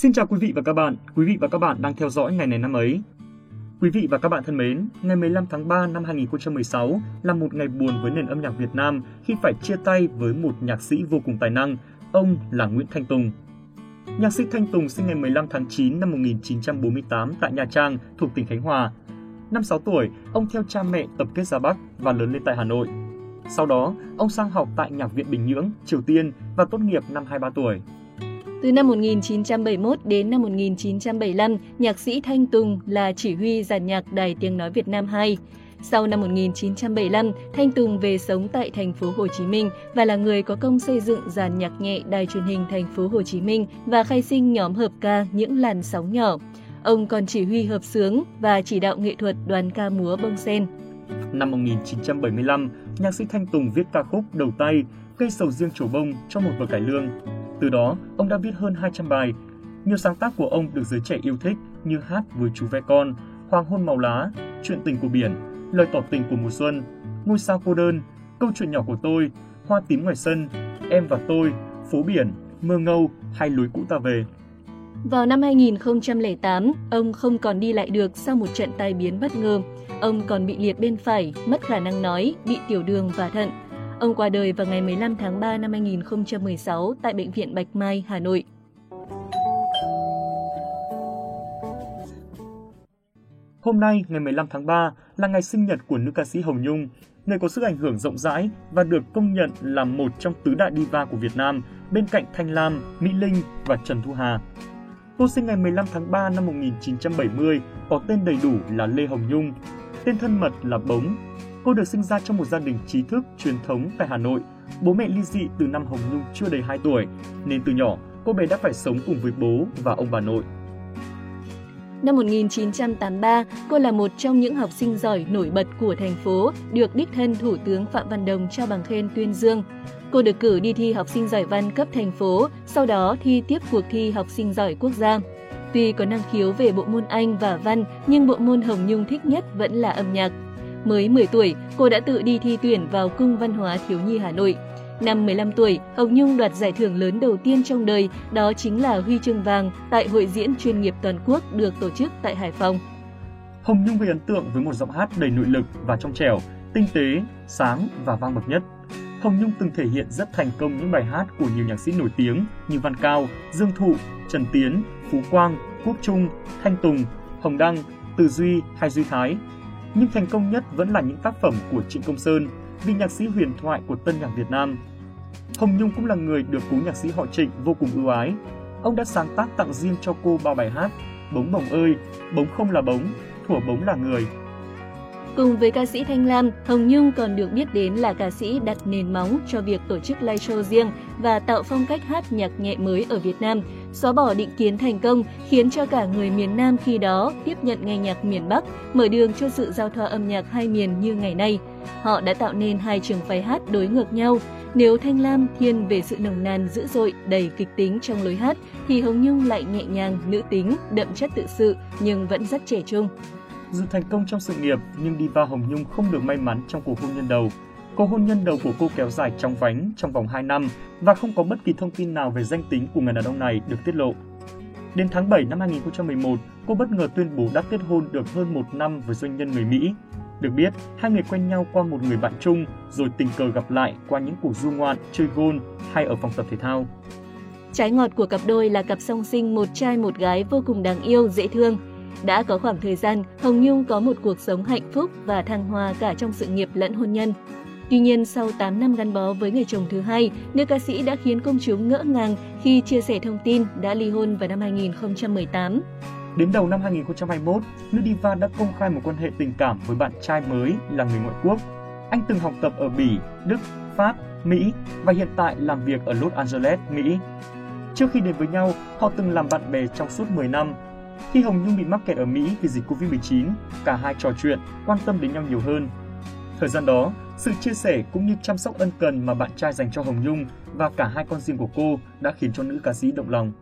Xin chào quý vị và các bạn, quý vị và các bạn đang theo dõi ngày này năm ấy. Quý vị và các bạn thân mến, ngày 15 tháng 3 năm 2016 là một ngày buồn với nền âm nhạc Việt Nam khi phải chia tay với một nhạc sĩ vô cùng tài năng, ông là Nguyễn Thanh Tùng. Nhạc sĩ Thanh Tùng sinh ngày 15 tháng 9 năm 1948 tại Nha Trang, thuộc tỉnh Khánh Hòa. Năm 6 tuổi, ông theo cha mẹ tập kết ra Bắc và lớn lên tại Hà Nội. Sau đó, ông sang học tại Nhạc viện Bình Nhưỡng, Triều Tiên và tốt nghiệp năm 23 tuổi. Từ năm 1971 đến năm 1975, nhạc sĩ Thanh Tùng là chỉ huy giàn nhạc Đài Tiếng Nói Việt Nam 2. Sau năm 1975, Thanh Tùng về sống tại thành phố Hồ Chí Minh và là người có công xây dựng dàn nhạc nhẹ đài truyền hình thành phố Hồ Chí Minh và khai sinh nhóm hợp ca Những làn sóng nhỏ. Ông còn chỉ huy hợp sướng và chỉ đạo nghệ thuật đoàn ca múa bông sen. Năm 1975, nhạc sĩ Thanh Tùng viết ca khúc đầu tay Cây sầu riêng trổ bông cho một vở cải lương. Từ đó, ông đã viết hơn 200 bài. Nhiều sáng tác của ông được giới trẻ yêu thích như Hát với chú ve con, Hoàng hôn màu lá, Chuyện tình của biển, Lời tỏ tình của mùa xuân, Ngôi sao cô đơn, Câu chuyện nhỏ của tôi, Hoa tím ngoài sân, Em và tôi, Phố biển, Mơ ngâu hay Lối cũ ta về. Vào năm 2008, ông không còn đi lại được sau một trận tai biến bất ngờ. Ông còn bị liệt bên phải, mất khả năng nói, bị tiểu đường và thận. Ông qua đời vào ngày 15 tháng 3 năm 2016 tại Bệnh viện Bạch Mai, Hà Nội. Hôm nay, ngày 15 tháng 3, là ngày sinh nhật của nữ ca sĩ Hồng Nhung, người có sức ảnh hưởng rộng rãi và được công nhận là một trong tứ đại diva của Việt Nam bên cạnh Thanh Lam, Mỹ Linh và Trần Thu Hà. Cô sinh ngày 15 tháng 3 năm 1970, có tên đầy đủ là Lê Hồng Nhung, tên thân mật là Bống, Cô được sinh ra trong một gia đình trí thức truyền thống tại Hà Nội. Bố mẹ ly dị từ năm Hồng Nhung chưa đầy 2 tuổi, nên từ nhỏ cô bé đã phải sống cùng với bố và ông bà nội. Năm 1983, cô là một trong những học sinh giỏi nổi bật của thành phố, được đích thân Thủ tướng Phạm Văn Đồng trao bằng khen tuyên dương. Cô được cử đi thi học sinh giỏi văn cấp thành phố, sau đó thi tiếp cuộc thi học sinh giỏi quốc gia. Tuy có năng khiếu về bộ môn Anh và văn, nhưng bộ môn Hồng Nhung thích nhất vẫn là âm nhạc. Mới 10 tuổi, cô đã tự đi thi tuyển vào Cung Văn hóa Thiếu nhi Hà Nội. Năm 15 tuổi, Hồng Nhung đoạt giải thưởng lớn đầu tiên trong đời, đó chính là huy chương vàng tại hội diễn chuyên nghiệp toàn quốc được tổ chức tại Hải Phòng. Hồng Nhung gây ấn tượng với một giọng hát đầy nội lực và trong trẻo, tinh tế, sáng và vang bậc nhất. Hồng Nhung từng thể hiện rất thành công những bài hát của nhiều nhạc sĩ nổi tiếng như Văn Cao, Dương Thụ, Trần Tiến, Phú Quang, Quốc Trung, Thanh Tùng, Hồng Đăng, Từ Duy hay Duy Thái nhưng thành công nhất vẫn là những tác phẩm của Trịnh Công Sơn, vị nhạc sĩ huyền thoại của tân nhạc Việt Nam. Hồng Nhung cũng là người được cố nhạc sĩ họ Trịnh vô cùng ưu ái. Ông đã sáng tác tặng riêng cho cô ba bài hát Bống bồng ơi, Bống không là bống, Thủa bống là người, Cùng với ca sĩ Thanh Lam, Hồng Nhung còn được biết đến là ca sĩ đặt nền móng cho việc tổ chức live show riêng và tạo phong cách hát nhạc nhẹ mới ở Việt Nam, xóa bỏ định kiến thành công khiến cho cả người miền Nam khi đó tiếp nhận nghe nhạc miền Bắc, mở đường cho sự giao thoa âm nhạc hai miền như ngày nay. Họ đã tạo nên hai trường phái hát đối ngược nhau. Nếu Thanh Lam thiên về sự nồng nàn dữ dội, đầy kịch tính trong lối hát, thì Hồng Nhung lại nhẹ nhàng, nữ tính, đậm chất tự sự nhưng vẫn rất trẻ trung. Dù thành công trong sự nghiệp, nhưng Diva Hồng Nhung không được may mắn trong cuộc hôn nhân đầu. Cuộc hôn nhân đầu của cô kéo dài trong vánh trong vòng 2 năm và không có bất kỳ thông tin nào về danh tính của người đàn ông này được tiết lộ. Đến tháng 7 năm 2011, cô bất ngờ tuyên bố đã kết hôn được hơn một năm với doanh nhân người Mỹ. Được biết, hai người quen nhau qua một người bạn chung, rồi tình cờ gặp lại qua những cuộc du ngoạn, chơi gôn hay ở phòng tập thể thao. Trái ngọt của cặp đôi là cặp song sinh một trai một gái vô cùng đáng yêu, dễ thương. Đã có khoảng thời gian, Hồng Nhung có một cuộc sống hạnh phúc và thăng hoa cả trong sự nghiệp lẫn hôn nhân. Tuy nhiên, sau 8 năm gắn bó với người chồng thứ hai, nữ ca sĩ đã khiến công chúng ngỡ ngàng khi chia sẻ thông tin đã ly hôn vào năm 2018. Đến đầu năm 2021, nữ diva đã công khai một quan hệ tình cảm với bạn trai mới là người ngoại quốc. Anh từng học tập ở Bỉ, Đức, Pháp, Mỹ và hiện tại làm việc ở Los Angeles, Mỹ. Trước khi đến với nhau, họ từng làm bạn bè trong suốt 10 năm khi Hồng Nhung bị mắc kẹt ở Mỹ vì dịch Covid-19, cả hai trò chuyện, quan tâm đến nhau nhiều hơn. Thời gian đó, sự chia sẻ cũng như chăm sóc ân cần mà bạn trai dành cho Hồng Nhung và cả hai con riêng của cô đã khiến cho nữ ca sĩ động lòng.